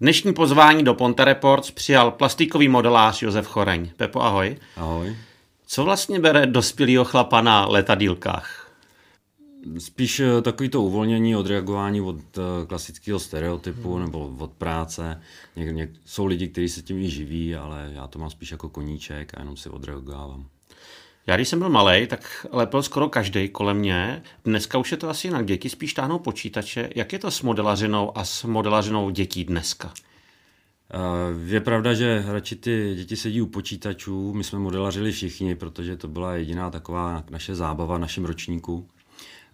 Dnešní pozvání do Ponte Reports přijal plastikový modelář Josef Choreň. Pepo, ahoj. Ahoj. Co vlastně bere dospělýho chlapa na letadílkách? Spíš eh, takový to uvolnění, odreagování od eh, klasického stereotypu hmm. nebo od práce. Něk, něk, jsou lidi, kteří se tím i živí, ale já to mám spíš jako koníček a jenom si odreagovávám. Já když jsem byl malý, tak lepil skoro každý kolem mě. Dneska už je to asi jinak. Děti spíš táhnou počítače. Jak je to s modelařinou a s modelařinou dětí dneska? Je pravda, že radši ty děti sedí u počítačů. My jsme modelařili všichni, protože to byla jediná taková naše zábava v našem ročníku.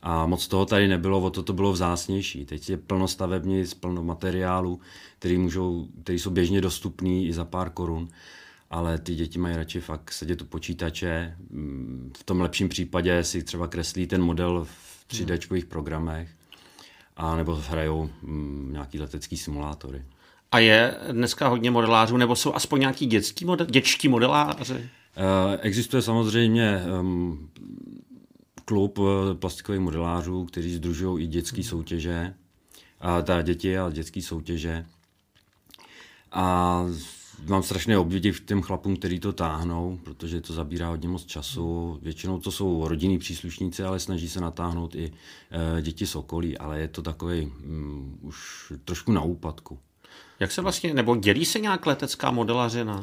A moc toho tady nebylo, o to to bylo vzácnější. Teď je plno stavebnic, plno materiálů, který, můžou, který jsou běžně dostupný i za pár korun ale ty děti mají radši fakt sedět u počítače. Mm, v tom lepším případě si třeba kreslí ten model v 3D programech a nebo hrajou mm, nějaký letecký simulátory. A je dneska hodně modelářů, nebo jsou aspoň nějaký dětský model, dětští modeláři? Eh, existuje samozřejmě um, klub eh, plastikových modelářů, kteří združují i dětské soutěže, a ta děti a dětské soutěže. A mám strašné obdiv těm chlapům, kteří to táhnou, protože to zabírá hodně moc času. Většinou to jsou rodinní příslušníci, ale snaží se natáhnout i e, děti z okolí, ale je to takový um, už trošku na úpadku. Jak se vlastně, nebo dělí se nějak letecká modelařina?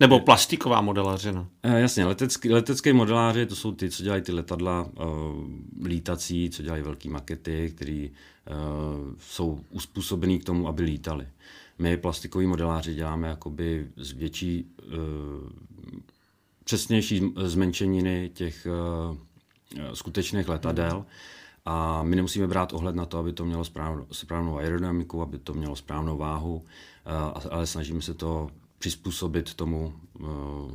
Nebo plastiková modelařina? E, jasně, letecký, letecké modeláři to jsou ty, co dělají ty letadla e, lítací, co dělají velké makety, které e, jsou uspůsobený k tomu, aby lítali. My plastikoví modeláři děláme jakoby z větší, uh, přesnější zmenšeniny těch uh, skutečných letadel a my nemusíme brát ohled na to, aby to mělo správnou, správnou aerodynamiku, aby to mělo správnou váhu, uh, ale snažíme se to přizpůsobit tomu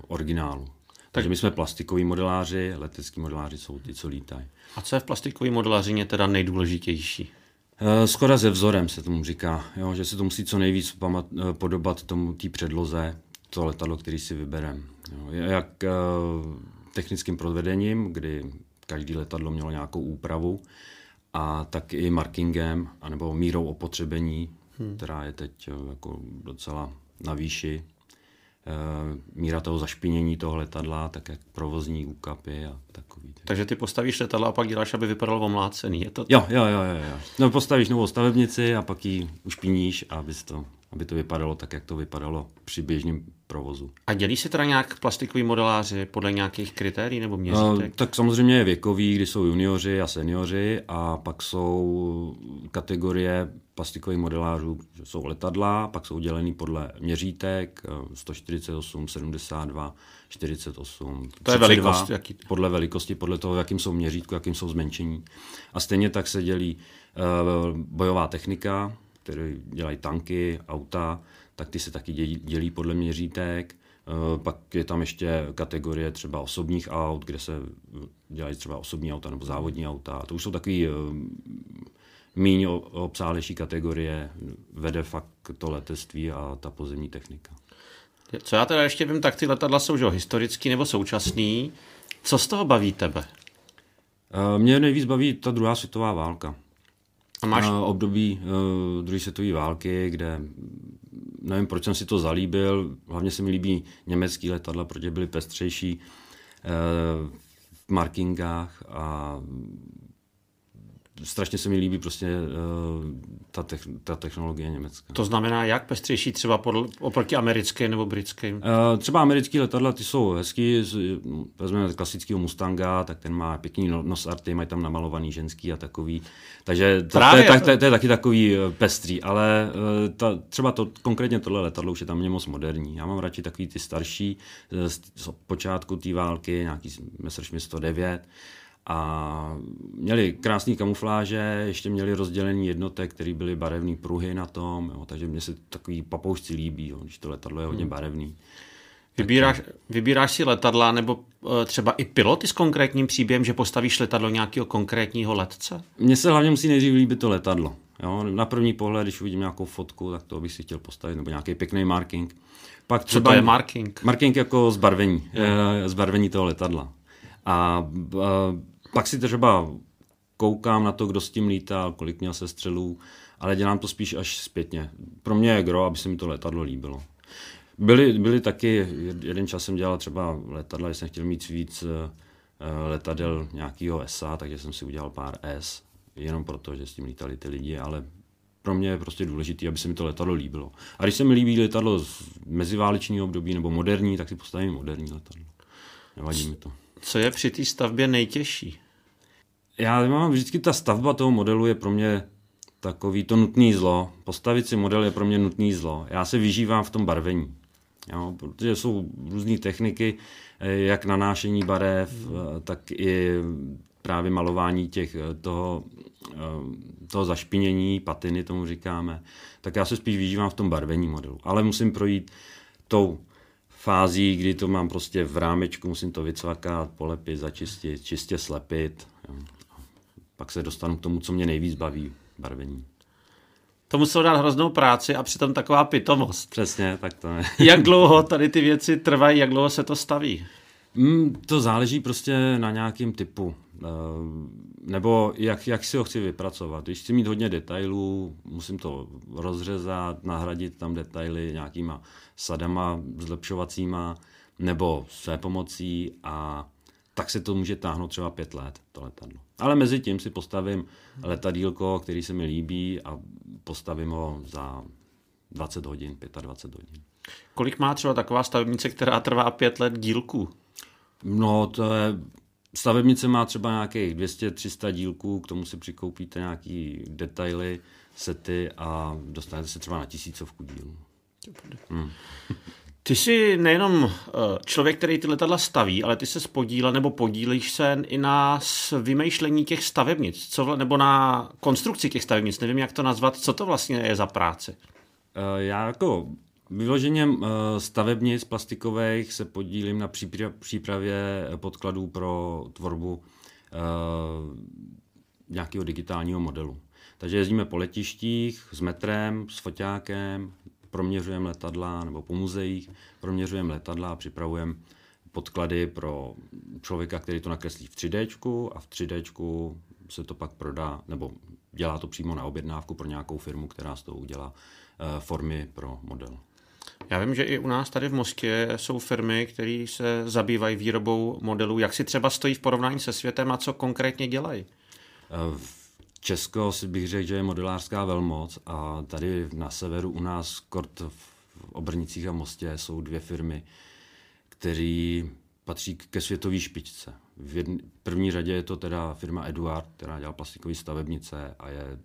originálu. Takže my jsme plastikoví modeláři, letecký modeláři jsou ty, co lítají. A co je v plastikové modelařině teda nejdůležitější? Eh, Skoda ze vzorem se tomu říká, jo, že se to musí co nejvíc eh, podobat tomu té předloze, to letadlo, který si vyberem. Jo. Jak uh, technickým provedením, kdy každý letadlo mělo nějakou úpravu, a tak i markingem, anebo mírou opotřebení, hmm. která je teď jako docela na výši, Eh, míra toho zašpinění toho letadla, tak jak provozní úkapy a takový. Takže ty postavíš letadlo a pak děláš, aby vypadalo omlácený, je to? Jo, jo, jo, jo. jo. No, postavíš novou stavebnici a pak ji ušpiníš, aby to, aby to vypadalo tak, jak to vypadalo při běžném provozu. A dělí se teda nějak plastikový modeláři podle nějakých kritérií nebo měřítek? Uh, tak samozřejmě je věkový, kdy jsou junioři a seniori a pak jsou kategorie plastikových modelářů, že jsou letadla, pak jsou dělený podle měřítek 148, 72, 48. To je velikost, jaký? Podle velikosti, podle toho, jakým jsou měřítku, jakým jsou zmenšení. A stejně tak se dělí uh, bojová technika, které dělají tanky, auta, tak ty se taky dělí, dělí podle měřítek. Eh, pak je tam ještě kategorie třeba osobních aut, kde se dělají třeba osobní auta nebo závodní auta. To už jsou takový eh, méně obsálejší kategorie, vede fakt to letectví a ta pozemní technika. Co já teda ještě vím, tak ty letadla jsou že, historický nebo současný. Co z toho baví tebe? Eh, mě nejvíc baví ta druhá světová válka. A máš... Období druhé světové války, kde nevím, proč jsem si to zalíbil, hlavně se mi líbí německý letadla, protože byly pestřejší eh, v markingách a strašně se mi líbí prostě uh, ta, te- ta technologie německá. To znamená jak pestřejší třeba podl- oproti americkým nebo britským? Uh, třeba americký letadla, ty jsou hezký, vezmeme klasického Mustanga, tak ten má pěkný no, nosarty, mají tam namalovaný ženský a takový. Takže to, to, je, to, to, to je taky takový eh, pestrý, ale uh, ta, třeba to, konkrétně tohle letadlo už je tam moc moderní. Já mám radši takový ty starší z, z počátku té války, nějaký Messerschmitt 109, a měli krásné kamufláže, ještě měli rozdělení jednotek, které byly barevné pruhy na tom, jo, takže mně se takový papoušci líbí, jo, když to letadlo je hodně hmm. barevný. Vybíráš, vybíráš si letadla nebo uh, třeba i piloty s konkrétním příběhem, že postavíš letadlo nějakého konkrétního letce? Mně se hlavně musí nejdřív líbit to letadlo. Jo? Na první pohled, když uvidím nějakou fotku, tak to bych si chtěl postavit, nebo nějaký pěkný marking. Pak třeba, Co to je marking? Marking jako zbarvení, je. zbarvení toho letadla. A, a pak si třeba koukám na to, kdo s tím lítal, kolik měl se střelů, ale dělám to spíš až zpětně. Pro mě je gro, aby se mi to letadlo líbilo. Byly, byly taky, jeden čas jsem dělal třeba letadla, když jsem chtěl mít víc eh, letadel nějakého SA, takže jsem si udělal pár S, jenom proto, že s tím lítali ty lidi, ale pro mě je prostě důležité, aby se mi to letadlo líbilo. A když se mi líbí letadlo z meziválečního období nebo moderní, tak si postavím moderní letadlo. Nevadí mi to. Co je při té stavbě nejtěžší? Já mám vždycky ta stavba toho modelu je pro mě takový to nutný zlo. Postavit si model je pro mě nutný zlo. Já se vyžívám v tom barvení. Jo, protože jsou různé techniky, eh, jak nanášení barev, eh, tak i právě malování těch, eh, toho, toho zašpinění, patiny tomu říkáme. Tak já se spíš vyžívám v tom barvení modelu. Ale musím projít tou fází, kdy to mám prostě v rámečku, musím to vycvakat, polepit, začistit, čistě slepit. Jo. Pak se dostanu k tomu, co mě nejvíc baví, barvení. To muselo dát hroznou práci a přitom taková pitomost. Přesně, tak to je. jak dlouho tady ty věci trvají, jak dlouho se to staví? Mm, to záleží prostě na nějakém typu. Uh, nebo jak, jak si ho chci vypracovat. Když chci mít hodně detailů, musím to rozřezat, nahradit tam detaily nějakýma sadama zlepšovacíma nebo své pomocí a tak se to může táhnout třeba pět let, to letadlo. Ale mezi tím si postavím letadílko, který se mi líbí a postavím ho za 20 hodin, 25 hodin. Kolik má třeba taková stavebnice, která trvá pět let dílku? No, to je... Stavebnice má třeba nějakých 200-300 dílků, k tomu si přikoupíte nějaký detaily, sety a dostanete se třeba na tisícovku dílů. Hmm. Ty jsi nejenom eh, člověk, který ty letadla staví, ale ty se spodíle nebo podílíš se i na vymýšlení těch stavebnic, co, nebo na konstrukci těch stavebnic. Nevím, jak to nazvat. Co to vlastně je za práci? Eh, já jako vyloženě eh, stavebnic plastikových se podílím na přípravě podkladů pro tvorbu nějakého digitálního modelu. Takže jezdíme po letištích s metrem, s foťákem, proměřujeme letadla, nebo po muzeích proměřujeme letadla a připravujeme podklady pro člověka, který to nakreslí v 3D a v 3D se to pak prodá, nebo dělá to přímo na objednávku pro nějakou firmu, která z toho udělá eh, formy pro model. Já vím, že i u nás tady v Moskvě jsou firmy, které se zabývají výrobou modelů. Jak si třeba stojí v porovnání se světem a co konkrétně dělají? Eh, Česko si bych řekl, že je modelářská velmoc a tady na severu u nás kort v Obrnicích a Mostě jsou dvě firmy, které patří ke světové špičce. V jedn, první řadě je to teda firma Eduard, která dělá plastikové stavebnice a je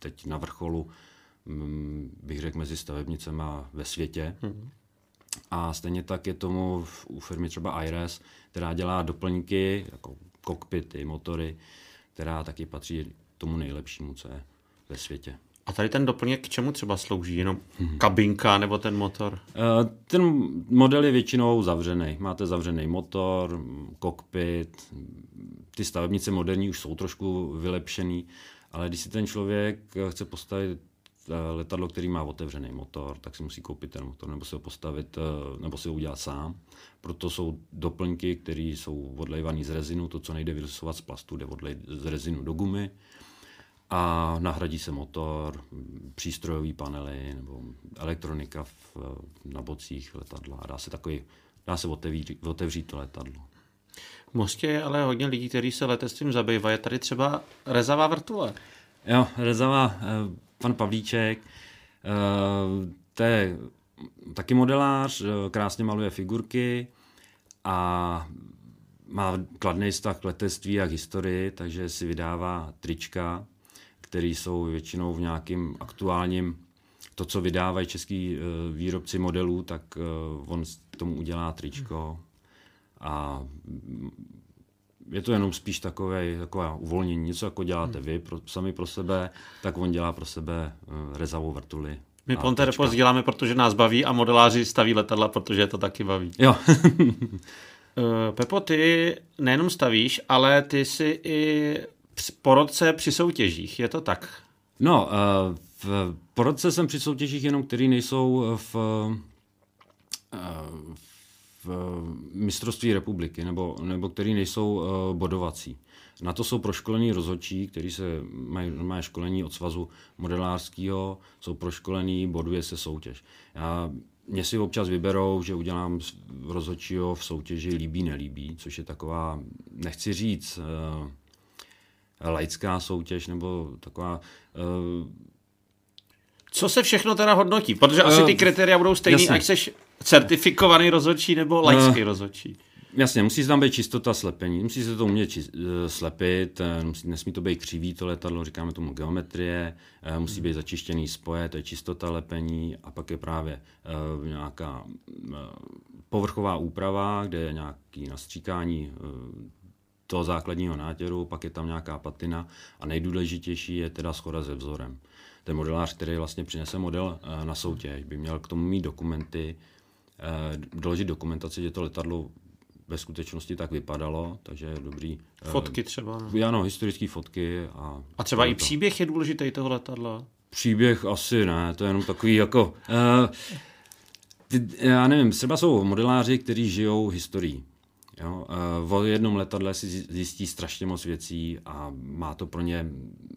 teď na vrcholu, mm, bych řekl, mezi stavebnicemi ve světě. Mm-hmm. A stejně tak je tomu u firmy třeba IRES, která dělá doplňky, jako kokpity, motory, která taky patří tomu nejlepšímu, co je ve světě. A tady ten doplněk k čemu třeba slouží? Jenom kabinka nebo ten motor? Eh, ten model je většinou zavřený. Máte zavřený motor, kokpit. Ty stavebnice moderní už jsou trošku vylepšený, ale když si ten člověk chce postavit eh, letadlo, který má otevřený motor, tak si musí koupit ten motor nebo si ho postavit, eh, nebo si ho udělat sám. Proto jsou doplňky, které jsou odlejvané z rezinu, to, co nejde vyrysovat z plastu, jde odlejt z rezinu do gumy a nahradí se motor, přístrojové panely nebo elektronika v, na bocích letadla a dá se takový, dá se otevřít, otevřít to letadlo. V Mostě je ale hodně lidí, kteří se letectvím zabývají. Je tady třeba Rezava Vrtule. Jo, Rezava, eh, pan Pavlíček, eh, to je taky modelář, eh, krásně maluje figurky a má kladný vztah k letectví a k historii, takže si vydává trička které jsou většinou v nějakém aktuálním, to, co vydávají český eh, výrobci modelů, tak eh, on tomu udělá tričko a je to jenom spíš takové, takové uvolnění, něco jako děláte vy pro, sami pro sebe, tak on dělá pro sebe eh, rezavou vrtuli. My Ponte Repos děláme, protože nás baví a modeláři staví letadla, protože je to taky baví. Jo. Pepo, ty nejenom stavíš, ale ty si i porodce při soutěžích, je to tak? No, eh, v porodce jsem při soutěžích jenom, který nejsou v, eh, v mistrovství republiky, nebo, nebo který nejsou bodovací. Na to jsou proškolení rozhodčí, kteří se mají normálně školení od svazu modelářského, jsou proškolení, boduje se soutěž. Já, mě si občas vyberou, že udělám rozhodčího v soutěži líbí, nelíbí, což je taková, nechci říct, laická soutěž, nebo taková uh, co se všechno teda hodnotí? Protože asi ty kritéria budou stejný, ať jsi certifikovaný rozhodčí nebo laický uh, rozhodčí. Jasně, musí tam být čistota slepení, musí se to umět či, eh, slepit, eh, musí, nesmí to být křivý to letadlo, říkáme tomu geometrie, eh, musí být začištěný spoje, to je čistota lepení a pak je právě nějaká povrchová úprava, kde je nějaký nastříkání toho základního nátěru, pak je tam nějaká patina a nejdůležitější je teda schoda se vzorem. Ten modelář, který vlastně přinese model na soutěž, by měl k tomu mít dokumenty, doložit dokumentaci, že to letadlo ve skutečnosti tak vypadalo, takže je dobrý. Eh, fotky třeba. Ne? Ano, historické fotky. A, a třeba i příběh je důležitý toho letadla? Příběh asi ne, to je jenom takový jako... Uh, já nevím, třeba jsou modeláři, kteří žijou historií. Jo? O jednom letadle si zjistí strašně moc věcí a má to pro ně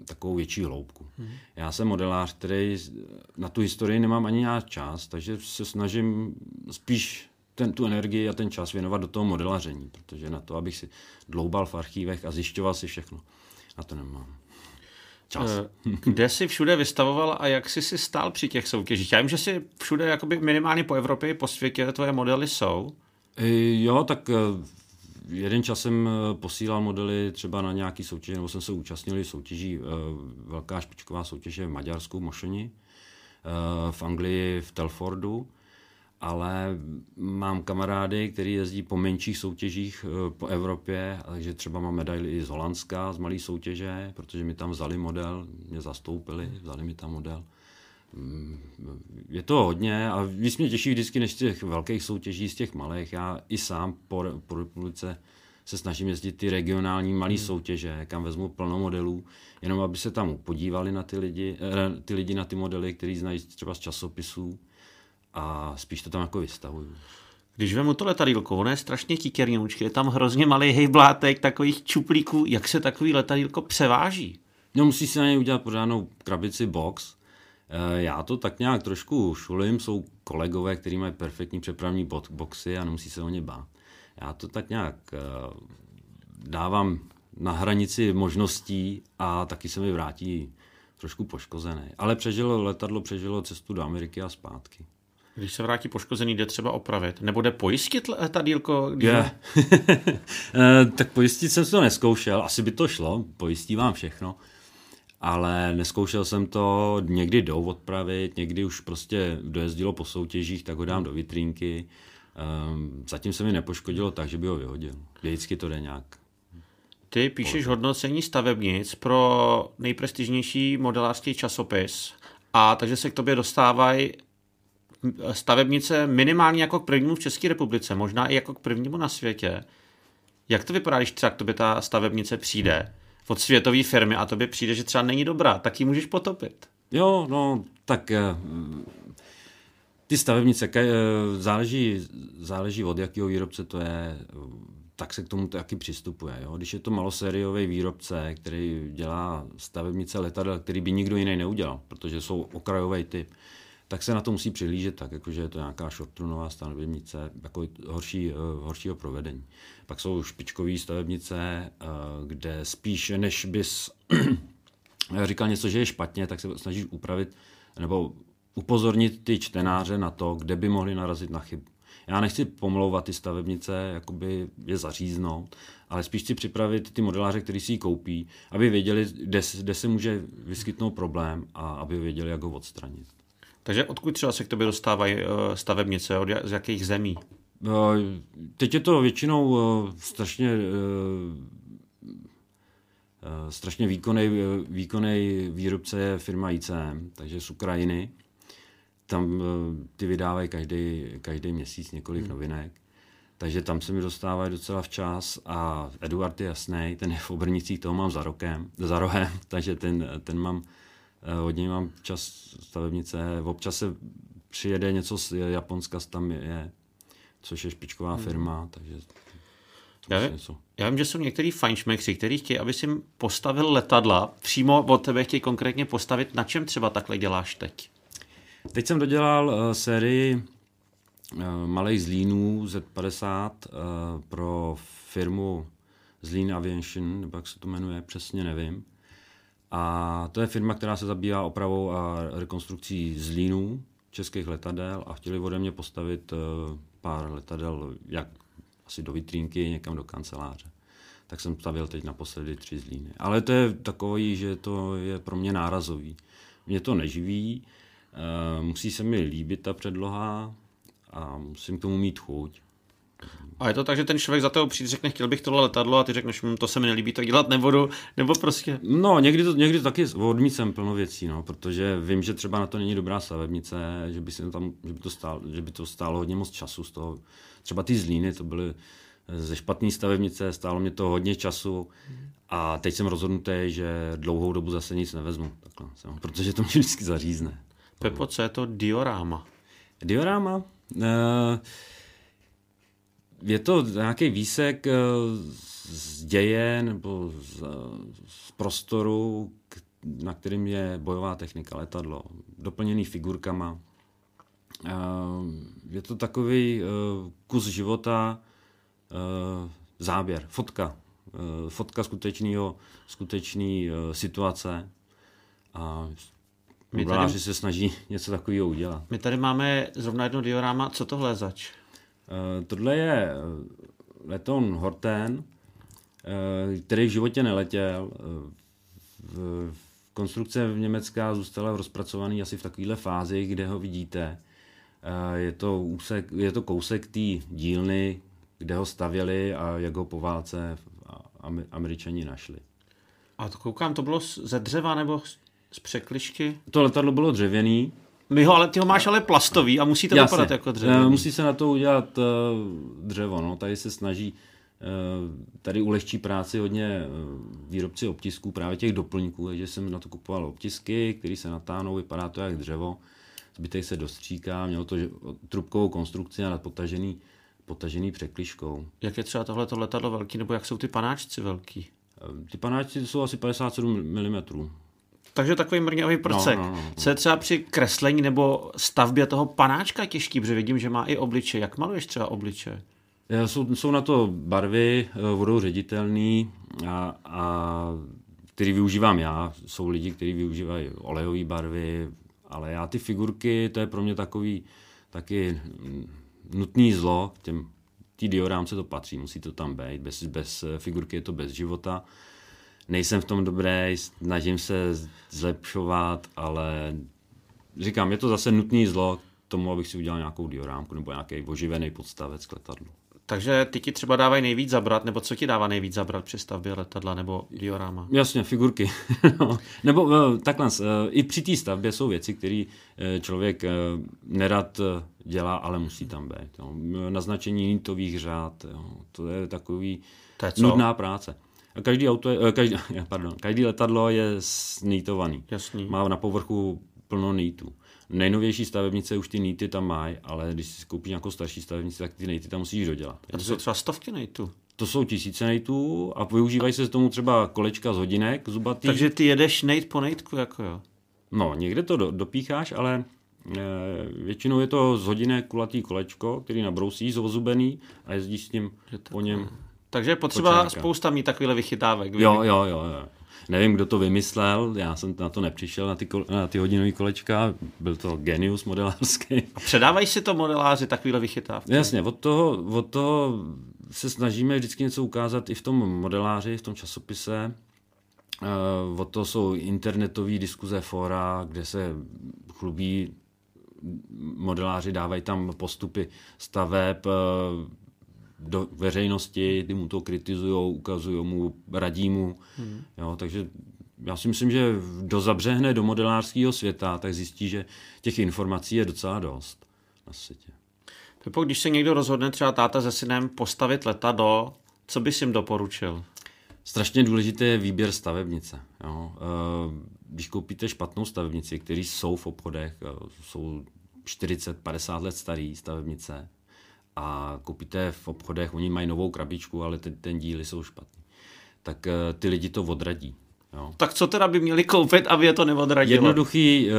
takovou větší hloubku. Hmm. Já jsem modelář, který na tu historii nemám ani nějak čas, takže se snažím spíš ten, tu energii a ten čas věnovat do toho modelaření, protože na to, abych si dloubal v archívech a zjišťoval si všechno, na to nemám. Čas. Eh, kde jsi všude vystavoval a jak jsi si stál při těch soutěžích? Já vím, že jsi všude jakoby minimálně po Evropě, po světě, tvoje modely jsou. Eh, jo, tak eh, jeden čas jsem posílal modely třeba na nějaký soutěž, nebo jsem se účastnil soutěží, velká špičková soutěž v Maďarsku, v Mošeni, v Anglii, v Telfordu ale mám kamarády, kteří jezdí po menších soutěžích po Evropě, takže třeba mám medaily i z Holandska, z malé soutěže, protože mi tam vzali model, mě zastoupili, vzali mi tam model. Mm, je to hodně a víc mě těší vždycky než z těch velkých soutěží, z těch malých. Já i sám po, po republice se snažím jezdit ty regionální malé hmm. soutěže, kam vezmu plno modelů, jenom aby se tam podívali na ty lidi, eh, ty lidi na ty modely, který znají třeba z časopisů a spíš to tam jako vystavuju. Když vemu to letadílko, ono je strašně tíkerňoučky, je tam hrozně malý hejblátek, takových čuplíků, jak se takový letadílko převáží? No musí si na něj udělat pořádnou krabici box. Eh, já to tak nějak trošku šulím, jsou kolegové, kteří mají perfektní přepravní boxy a nemusí se o ně bát. Já to tak nějak eh, dávám na hranici možností a taky se mi vrátí trošku poškozený. Ale přežilo letadlo, přežilo cestu do Ameriky a zpátky. Když se vrátí poškozený, jde třeba opravit. Nebo jde pojistit letadílko? Je. Eh, tak pojistit jsem to neskoušel. Asi by to šlo, pojistí vám všechno. Ale neskoušel jsem to, někdy jdou odpravit, někdy už prostě dojezdilo po soutěžích, tak ho dám do vitrínky. Um, zatím se mi nepoškodilo tak, že by ho vyhodil. Vždycky to jde nějak. Ty píšeš hodnocení stavebnic pro nejprestižnější modelářský časopis a takže se k tobě dostávají stavebnice minimálně jako k prvnímu v České republice, možná i jako k prvnímu na světě. Jak to vypadá, když třeba k tobě ta stavebnice přijde od světové firmy a tobě přijde, že třeba není dobrá, tak ji můžeš potopit. Jo, no, tak eh, ty stavebnice, eh, záleží, záleží od jakého výrobce to je, tak se k tomu taky přistupuje. Jo? Když je to malosériový výrobce, který dělá stavebnice letadel, který by nikdo jiný neudělal, protože jsou okrajový typ, tak se na to musí přihlížet tak, jakože je to nějaká shortrunová stavebnice jako horší, uh, horšího provedení. Pak jsou špičkové stavebnice, uh, kde spíš než bys říkal něco, že je špatně, tak se snažíš upravit nebo upozornit ty čtenáře na to, kde by mohli narazit na chybu. Já nechci pomlouvat ty stavebnice, jakoby je zaříznout, ale spíš si připravit ty modeláře, kteří si ji koupí, aby věděli, kde, kde se může vyskytnout problém a aby věděli, jak ho odstranit. Takže odkud třeba se k tobě dostávají eh, stavebnice, od z jakých zemí? Eh, teď je to většinou eh, strašně strašně výkonný, výkonný výrobce je firma ICM, takže z Ukrajiny. Tam ty vydávají každý, každý měsíc několik hmm. novinek. Takže tam se mi dostávají docela včas a Eduard je jasný, ten je v Obrnicích, toho mám za rokem, za rohem, takže ten, ten mám od něj mám čas stavebnice, občas se přijede něco z Japonska, tam je což je špičková hmm. firma, takže já, vím, já vím, že jsou některý fajnšmekři, kteří chtějí, aby si postavil letadla, přímo od tebe chtějí konkrétně postavit. Na čem třeba takhle děláš teď? Teď jsem dodělal uh, sérii uh, malých zlínů Z50 uh, pro firmu Zlín Aviation, nebo jak se to jmenuje, přesně nevím. A to je firma, která se zabývá opravou a rekonstrukcí zlínů českých letadel a chtěli ode mě postavit uh, pár letadel, jak asi do vitrínky, někam do kanceláře. Tak jsem stavil teď naposledy tři zlíny. Ale to je takový, že to je pro mě nárazový. Mě to neživí, uh, musí se mi líbit ta předloha a musím k tomu mít chuť. A je to tak, že ten člověk za toho přijde, řekne, chtěl bych tohle letadlo a ty řekneš, hm, to se mi nelíbí, to dělat nebudu, nebo prostě... No, někdy to, někdy to taky odmícem plno věcí, no, protože vím, že třeba na to není dobrá stavebnice, že by, si tam, že by, to, stálo, že by to stálo hodně moc času z toho. Třeba ty zlíny, to byly ze špatné stavebnice, stálo mě to hodně času a teď jsem rozhodnutý, že dlouhou dobu zase nic nevezmu, takhle, protože to mě vždycky zařízne. Pepo, co je to diorama? Diorama? Uh, je to nějaký výsek eh, z děje nebo z, z prostoru, na kterým je bojová technika, letadlo, doplněný figurkama. Eh, je to takový eh, kus života, záběr, fotka. Fotka skutečného, skutečný situace. A modeláři se snaží něco takového udělat. My tady máme zrovna jedno diorama. Co tohle je zač? Uh, tohle je eh, letoun Horten, uh, který v životě neletěl. V, konstrukce v Německa zůstala rozpracovaný asi v takovéhle fázi, kde ho vidíte. Je to, úsek, je to kousek té dílny, kde ho stavěli a jak ho po válce američani našli. A to koukám, to bylo ze dřeva nebo z překlišky? To letadlo bylo dřevěný, my ho, ale ty ho máš ale plastový a musí to Jasně. vypadat jako dřevo. Eh, musí se na to udělat uh, dřevo. No. Tady se snaží, uh, tady ulehčí práci hodně výrobci obtisků, právě těch doplňků, takže jsem na to kupoval obtisky, které se natáhnou, vypadá to jak dřevo, zbytek se dostříká, mělo to trubkovou konstrukci a nadpotažený potažený překliškou. Jak je třeba tohle letadlo velký, nebo jak jsou ty panáčci velký? Ty panáčci jsou asi 57 mm. Takže takový mrňavý procek. No, no, no. Co je třeba při kreslení nebo stavbě toho panáčka těžký, protože vidím, že má i obliče. Jak maluješ třeba obliče? Jsou, jsou na to barvy, eh, vodou ředitelný a, a který využívám já. Jsou lidi, kteří využívají olejové barvy, ale já ty figurky, to je pro mě takový taky nutný zlo, těm, tý diorámce to patří, musí to tam být, bez, bez figurky je to bez života nejsem v tom dobrý, snažím se zlepšovat, ale říkám, je to zase nutný zlo k tomu, abych si udělal nějakou diorámku nebo nějaký oživený podstavec k letadlu. Takže ty ti třeba dávají nejvíc zabrat, nebo co ti dává nejvíc zabrat při stavbě letadla nebo dioráma? Jasně, figurky. no. Nebo eh, takhle, eh, i při té stavbě jsou věci, které eh, člověk nerad dělá, ale musí tam být. Jo. Naznačení nítových řád, jo. to je takový to je nudná práce. Každý, auto je, eh, každý, pardon, každý letadlo je snítovaný. Jasný. Má na povrchu plno nítů. Nejnovější stavebnice už ty nýty tam mají, ale když si koupíš nějakou starší stavebnici, tak ty nýty tam musíš dodělat. A to jsou třeba stovky nejtů. To jsou tisíce nejtů a využívají se z tomu třeba kolečka z hodinek zubatý. Takže ty jedeš nejt po nejtku, jako jo? No, někde to do, dopícháš, ale e, většinou je to z hodinek kulatý kolečko, který nabrousíš, zozubený a jezdíš s tím po něm takže je potřeba Počárka. spousta mít takovýhle vychytávek. Jo, jo, jo, jo. Nevím, kdo to vymyslel, já jsem na to nepřišel, na ty, na ty hodinové kolečka, byl to genius modelářský. A předávají si to modeláři takovýhle vychytávky? Jasně, od toho, od toho se snažíme vždycky něco ukázat i v tom modeláři, v tom časopise. Uh, od toho jsou internetové diskuze, fora, kde se chlubí modeláři, dávají tam postupy staveb, uh, do veřejnosti, ty mu to kritizují, ukazují mu, radí mu. Hmm. Jo, takže já si myslím, že kdo zabřehne do modelářského světa, tak zjistí, že těch informací je docela dost na světě. Pepo, když se někdo rozhodne třeba táta se synem postavit letadlo, co bys jim doporučil? Strašně důležité je výběr stavebnice. Jo. Eh, když koupíte špatnou stavebnici, které jsou v obchodech, eh, jsou 40-50 let staré stavebnice, a koupíte v obchodech, oni mají novou krabičku, ale ten, ten díly jsou špatný, tak eh, ty lidi to odradí. Jo. Tak co teda by měli koupit, aby je to neodradilo? Jednoduchý,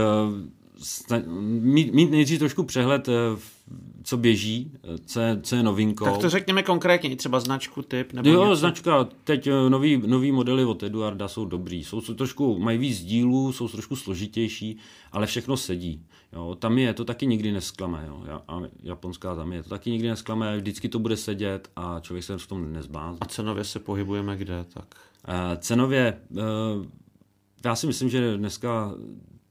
mít, mít nejdřív trošku přehled, co běží, co je, co je novinkou. Tak to řekněme konkrétně, třeba značku, typ nebo Jo, něco. značka, teď nový, nový modely od Eduarda jsou dobrý, jsou, jsou trošku, mají víc dílů, jsou trošku složitější, ale všechno sedí. Jo, tam je, to taky nikdy nesklame, jo. A japonská tam je, to taky nikdy nesklame, vždycky to bude sedět a člověk se v tom nezbází. A cenově se pohybujeme kde, tak? Uh, cenově, uh, já si myslím, že dneska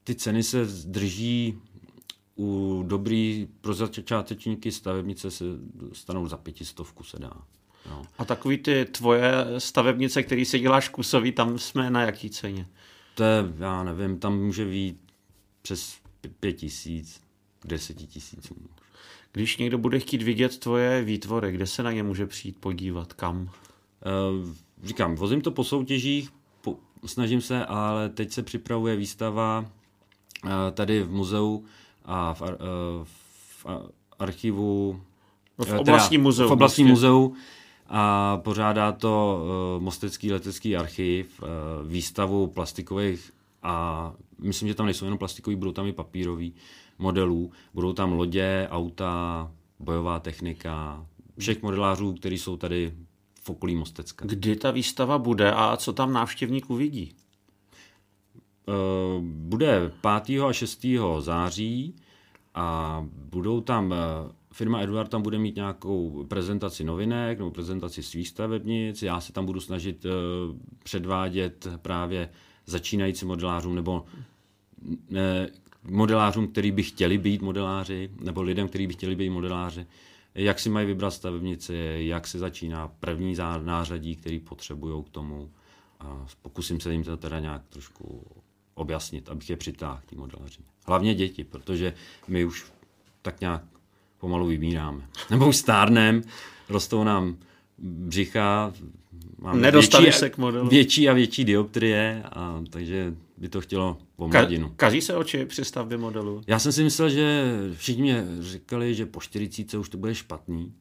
ty ceny se drží u dobrý pro začátečníky stavebnice se stanou za pětistovku se dá. Jo. A takový ty tvoje stavebnice, který si děláš kusový, tam jsme na jaký ceně? To je, já nevím, tam může být přes pět tisíc, deset tisíc. Když někdo bude chtít vidět tvoje výtvory, kde se na ně může přijít podívat, kam? Uh, říkám, vozím to po soutěžích, po, snažím se, ale teď se připravuje výstava tady v muzeu a v, uh, v archivu no, v oblastním muzeu. V oblastním muzeu a pořádá to Mostecký letecký archiv, výstavu plastikových a myslím, že tam nejsou jenom plastikový, budou tam i papírový modelů, budou tam lodě, auta, bojová technika, všech modelářů, kteří jsou tady v okolí Mostecka. Kdy ta výstava bude a co tam návštěvník uvidí? Uh, bude 5. a 6. září a budou tam, uh, firma Eduard tam bude mít nějakou prezentaci novinek nebo prezentaci svých stavebnic, já se tam budu snažit uh, předvádět právě začínajícím modelářům nebo ne, modelářům, kteří by chtěli být modeláři, nebo lidem, kteří by chtěli být modeláři, jak si mají vybrat stavebnici, jak se začíná první nářadí, který potřebují k tomu. A pokusím se jim to teda nějak trošku objasnit, abych je přitáhl k modelaři. Hlavně děti, protože my už tak nějak pomalu vybíráme. Nebo už stárnem, rostou nám břicha, mám větší, se k modelu. větší a větší dioptrie, a, takže by to chtělo pomladinu. Ka- kazí se oči při stavbě modelu? Já jsem si myslel, že všichni mě říkali, že po 40 už to bude špatný.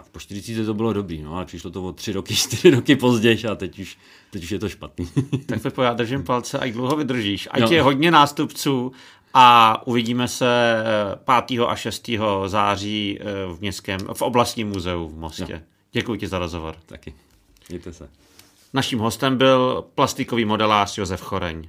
A po 40 to bylo dobrý, no ale přišlo to o tři roky, čtyři roky později a teď už, teď už je to špatný. tak Pepo, já držím palce, ať dlouho vydržíš. Ať no. je hodně nástupců a uvidíme se 5. a 6. září eh, v městském, v oblastním muzeu v Mostě. No. Děkuji ti za rozhovor. Taky. Mějte se. Naším hostem byl plastikový modelář Josef Choreň.